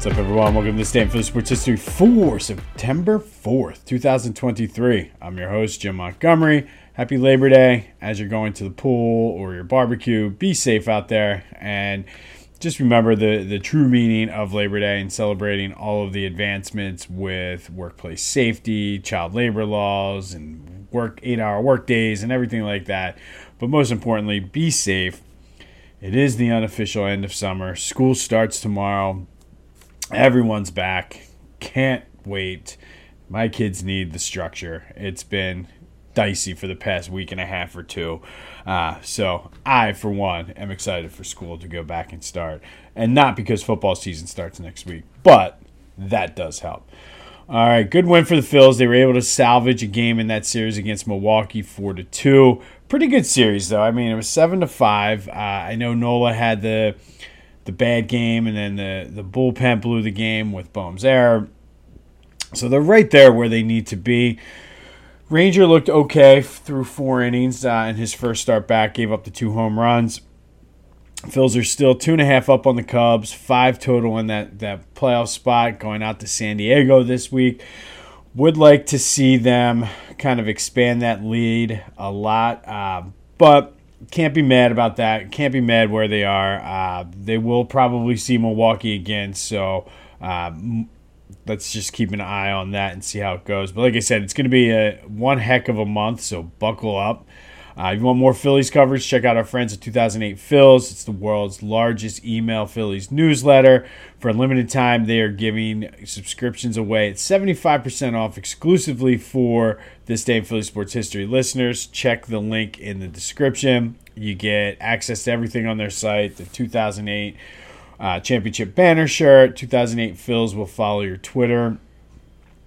What's up, everyone? Welcome to the Stand for Sports History for September 4th, 2023. I'm your host, Jim Montgomery. Happy Labor Day as you're going to the pool or your barbecue. Be safe out there and just remember the, the true meaning of Labor Day and celebrating all of the advancements with workplace safety, child labor laws, and work eight hour work days and everything like that. But most importantly, be safe. It is the unofficial end of summer. School starts tomorrow. Everyone's back. Can't wait. My kids need the structure. It's been dicey for the past week and a half or two. Uh, so I, for one, am excited for school to go back and start. And not because football season starts next week, but that does help. All right, good win for the Phils. They were able to salvage a game in that series against Milwaukee, four to two. Pretty good series though. I mean, it was seven to five. Uh, I know Nola had the the bad game, and then the, the bullpen blew the game with Bohm's error. So they're right there where they need to be. Ranger looked okay through four innings uh, in his first start back, gave up the two home runs. Phils are still two and a half up on the Cubs, five total in that, that playoff spot, going out to San Diego this week. Would like to see them kind of expand that lead a lot, uh, but can't be mad about that. Can't be mad where they are. Uh, they will probably see Milwaukee again, so uh, let's just keep an eye on that and see how it goes. But like I said, it's going to be a one heck of a month, so buckle up. Uh, if you want more Phillies coverage, check out our friends at 2008 Phils. It's the world's largest email Phillies newsletter. For a limited time, they are giving subscriptions away at 75% off exclusively for this day in Philly sports history listeners. Check the link in the description. You get access to everything on their site, the 2008 uh, championship banner shirt, 2008 Phils will follow your Twitter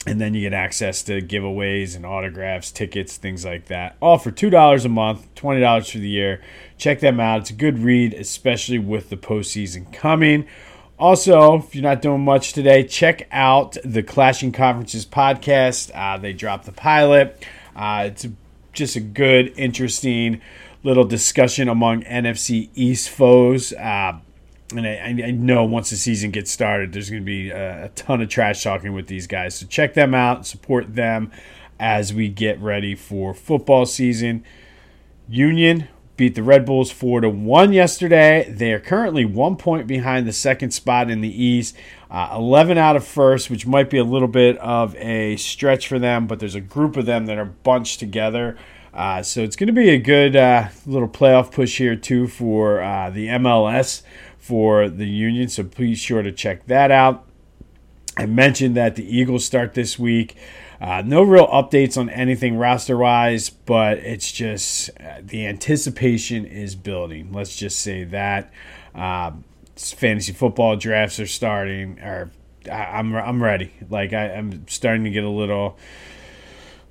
and then you get access to giveaways and autographs, tickets, things like that. All for $2 a month, $20 for the year. Check them out. It's a good read, especially with the postseason coming. Also, if you're not doing much today, check out the Clashing Conferences podcast. Uh, they dropped the pilot. Uh, it's just a good, interesting little discussion among NFC East foes. Uh, and I, I, know once the season gets started, there's going to be a, a, ton of trash talking with these guys. So check them out, support them as we get ready for football season. Union beat the Red Bulls four to one yesterday. They are currently one point behind the second spot in the East, uh, eleven out of first, which might be a little bit of a stretch for them. But there's a group of them that are bunched together. Uh, so it's going to be a good uh, little playoff push here too for uh, the MLS for the Union. So please sure to check that out. I mentioned that the Eagles start this week. Uh, no real updates on anything roster wise, but it's just uh, the anticipation is building. Let's just say that. Uh, fantasy football drafts are starting, or I'm, I'm ready. Like I, I'm starting to get a little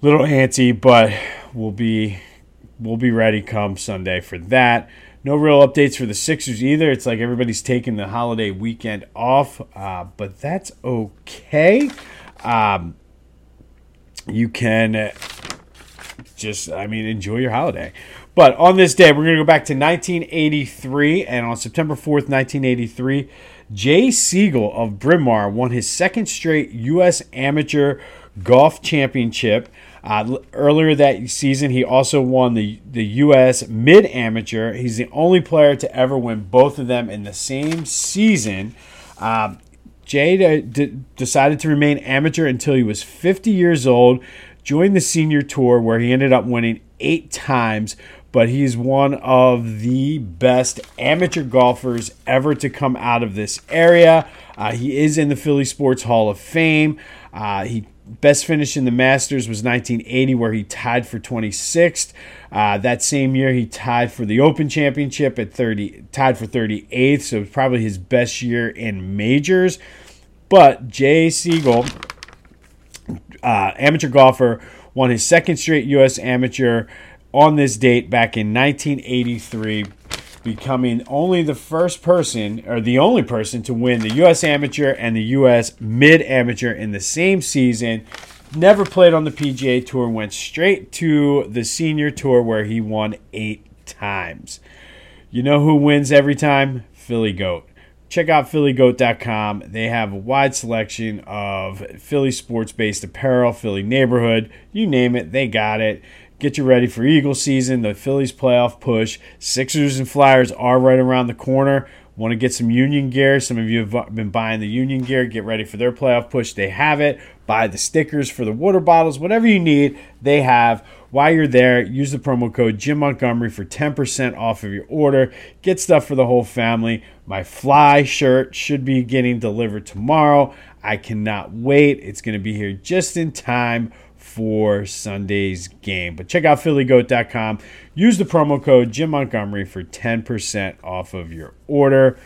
little antsy, but we'll be we'll be ready come Sunday for that. No real updates for the Sixers either. It's like everybody's taking the holiday weekend off, uh, but that's okay. Um, you can just, I mean, enjoy your holiday. But on this day, we're going to go back to 1983, and on September 4th, 1983, Jay Sigel of Bryn Mawr won his second straight U.S. Amateur Golf Championship. Uh, earlier that season, he also won the, the U.S. Mid Amateur. He's the only player to ever win both of them in the same season. Uh, Jay d- decided to remain amateur until he was 50 years old, joined the senior tour where he ended up winning eight times. But he's one of the best amateur golfers ever to come out of this area. Uh, he is in the Philly Sports Hall of Fame. Uh, he best finish in the Masters was 1980, where he tied for 26th. Uh, that same year, he tied for the Open Championship at 30, tied for 38th. So it was probably his best year in majors. But Jay Sigel, uh, amateur golfer, won his second straight U.S. amateur on this date back in 1983 becoming only the first person or the only person to win the U.S. Amateur and the U.S. Mid Amateur in the same season. Never played on the PGA Tour, went straight to the Senior Tour where he won eight times. You know who wins every time? Philly Goat. check out phillygoat.com. They have a wide selection of Philly sports based apparel, Philly neighborhood, you name it, they got it. Get you ready for Eagle season, the Phillies playoff push. Sixers and Flyers are right around the corner. Want to get some Union gear? Some of you have been buying the Union gear. Get ready for their playoff push. They have it. Buy the stickers for the water bottles, whatever you need, they have. While you're there, use the promo code Jim Montgomery for 10% off of your order. Get stuff for the whole family. My fly shirt should be getting delivered tomorrow. I cannot wait. It's going to be here just in time for Sunday's game. But check out phillygoat.com. Use the promo code Jim Montgomery for 10% off of your order.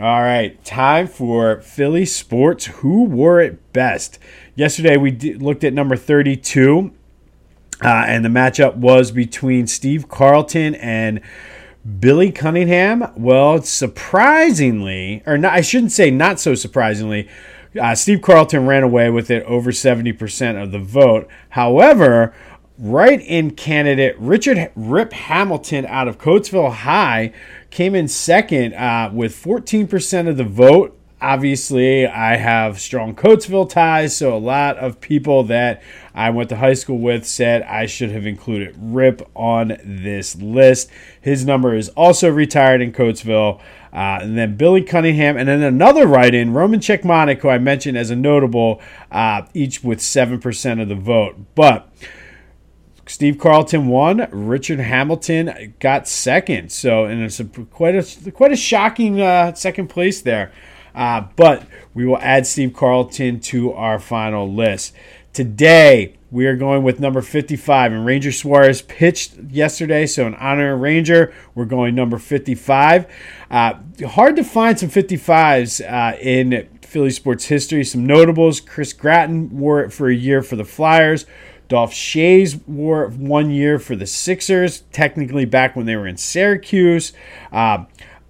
All right, time for Philly sports. Who wore it best? Yesterday we looked at number 32 uh, and the matchup was between Steve Carlton and Billy Cunningham. Well, surprisingly, or not, I shouldn't say not so surprisingly, uh, Steve Carlton ran away with it over 70% of the vote. However, right in candidate Richard Rip Hamilton out of Coatesville High came in second uh, with 14% of the vote obviously I have strong Coatesville ties, so a lot of people that I went to high school with said I should have included Rip on this list. His number is also retired in Coatesville. Uh, and then Billy Cunningham, and then another write in, Roman Cechmanek, who I mentioned as a notable, uh, each with 7% of the vote. But Steve Carlton won. Richard Hamilton got second. So, and it's a, quite a quite a shocking uh, second place there. Uh, but we will add Steve Carlton to our final list. Today, we are going with number 55, and Ranger Suarez pitched yesterday. So, in honor of Ranger, we're going number 55. Uh, hard to find some 55s uh, in Philly sports history. Some notables Chris Gratton wore it for a year for the Flyers. Dolph Schayes wore it one year for the Sixers, technically back when they were in Syracuse. Uh,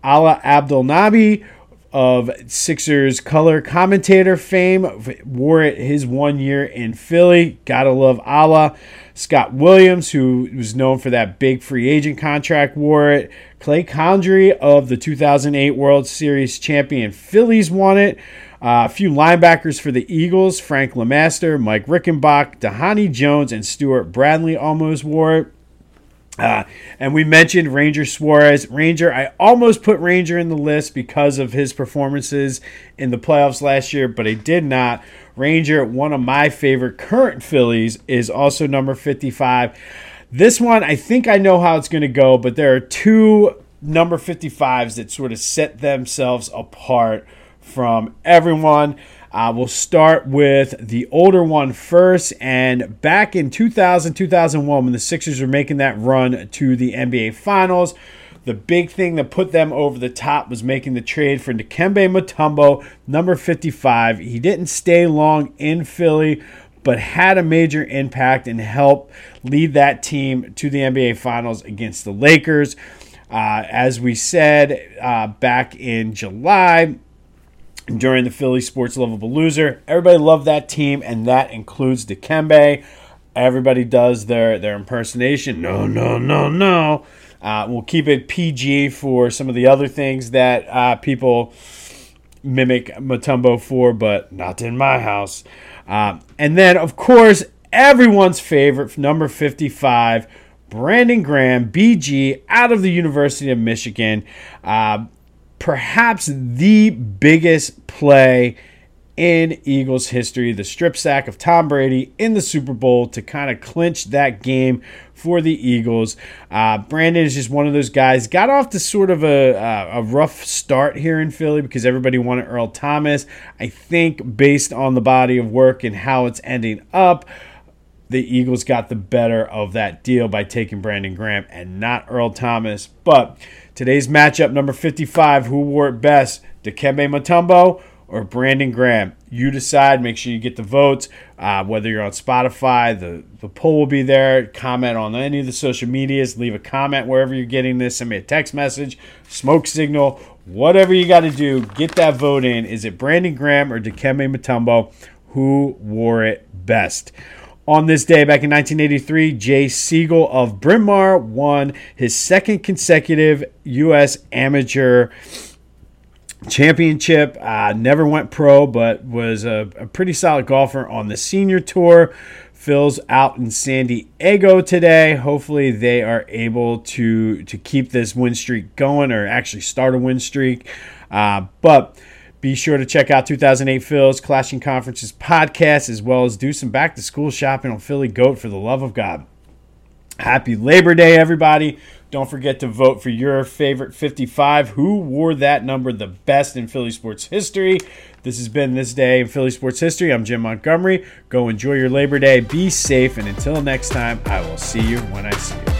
Alaa Abdelnaby of Sixers color commentator fame. Wore it his one year in Philly. Gotta love Alaa. Scott Williams, who was known for that big free agent contract, wore it. Clay Condrey of the 2008 World Series champion Phillies won it. Uh, a few linebackers for the Eagles Frank LeMaster, Mike Reichenbach, Dhani Jones, and Stewart Bradley almost wore it. Uh, and we mentioned Ranger Suarez. Ranger, I almost put Ranger in the list because of his performances in the playoffs last year, but I did not. Ranger, one of my favorite current Phillies, is also number 55. This one, I think I know how it's going to go, but there are two number 55s that sort of set themselves apart from everyone. Uh, we'll start with the older one first. And back in 2000, 2001, when the Sixers were making that run to the NBA Finals, the big thing that put them over the top was making the trade for Dikembe Mutombo, number 55. He didn't stay long in Philly, but had a major impact and helped lead that team to the NBA Finals against the Lakers. Uh, as we said uh, back in July, during the Philly Sports Lovable Loser. Everybody loved that team, and that includes Dikembe. Everybody does their, their impersonation. No, no, no, no. Uh, we'll keep it PG for some of the other things that uh, people mimic Mutombo for, but not in my house. Uh, and then, of course, everyone's favorite, number 55, Brandon Graham, BG, out of the University of Michigan. Uh, perhaps the biggest play in Eagles history, the strip sack of Tom Brady in the Super Bowl to kind of clinch that game for the Eagles. Uh, Brandon is just one of those guys. Got off to sort of a, a rough start here in Philly because everybody wanted Earl Thomas. I think based on the body of work and how it's ending up, the Eagles got the better of that deal by taking Brandon Graham and not Earl Thomas. But Today's matchup, number 55, who wore it best? Dikembe Mutombo or Brandon Graham? You decide. Make sure you get the votes. Uh, whether you're on Spotify, the, the poll will be there. Comment on any of the social medias. Leave a comment wherever you're getting this. Send me a text message, smoke signal, whatever you got to do. Get that vote in. Is it Brandon Graham or Dikembe Mutombo? Who wore it best? On this day, back in 1983, Jay Sigel of Bryn Mawr won his second consecutive U.S. amateur championship. Uh, never went pro, but was a, a, pretty solid golfer on the senior tour. Phil's out in San Diego today. Hopefully, they are able to to keep this win streak going, or actually start a win streak. Uh, but be sure to check out 2008 Phil's Clashing Conferences podcast, as well as do some back to school shopping on Philly Goat for the love of God. Happy Labor Day, everybody. Don't forget to vote for your favorite 55. Who wore that number the best in Philly sports history? This has been This Day in Philly Sports History. I'm Jim Montgomery. Go enjoy your Labor Day. Be safe. And until next time, I will see you when I see you.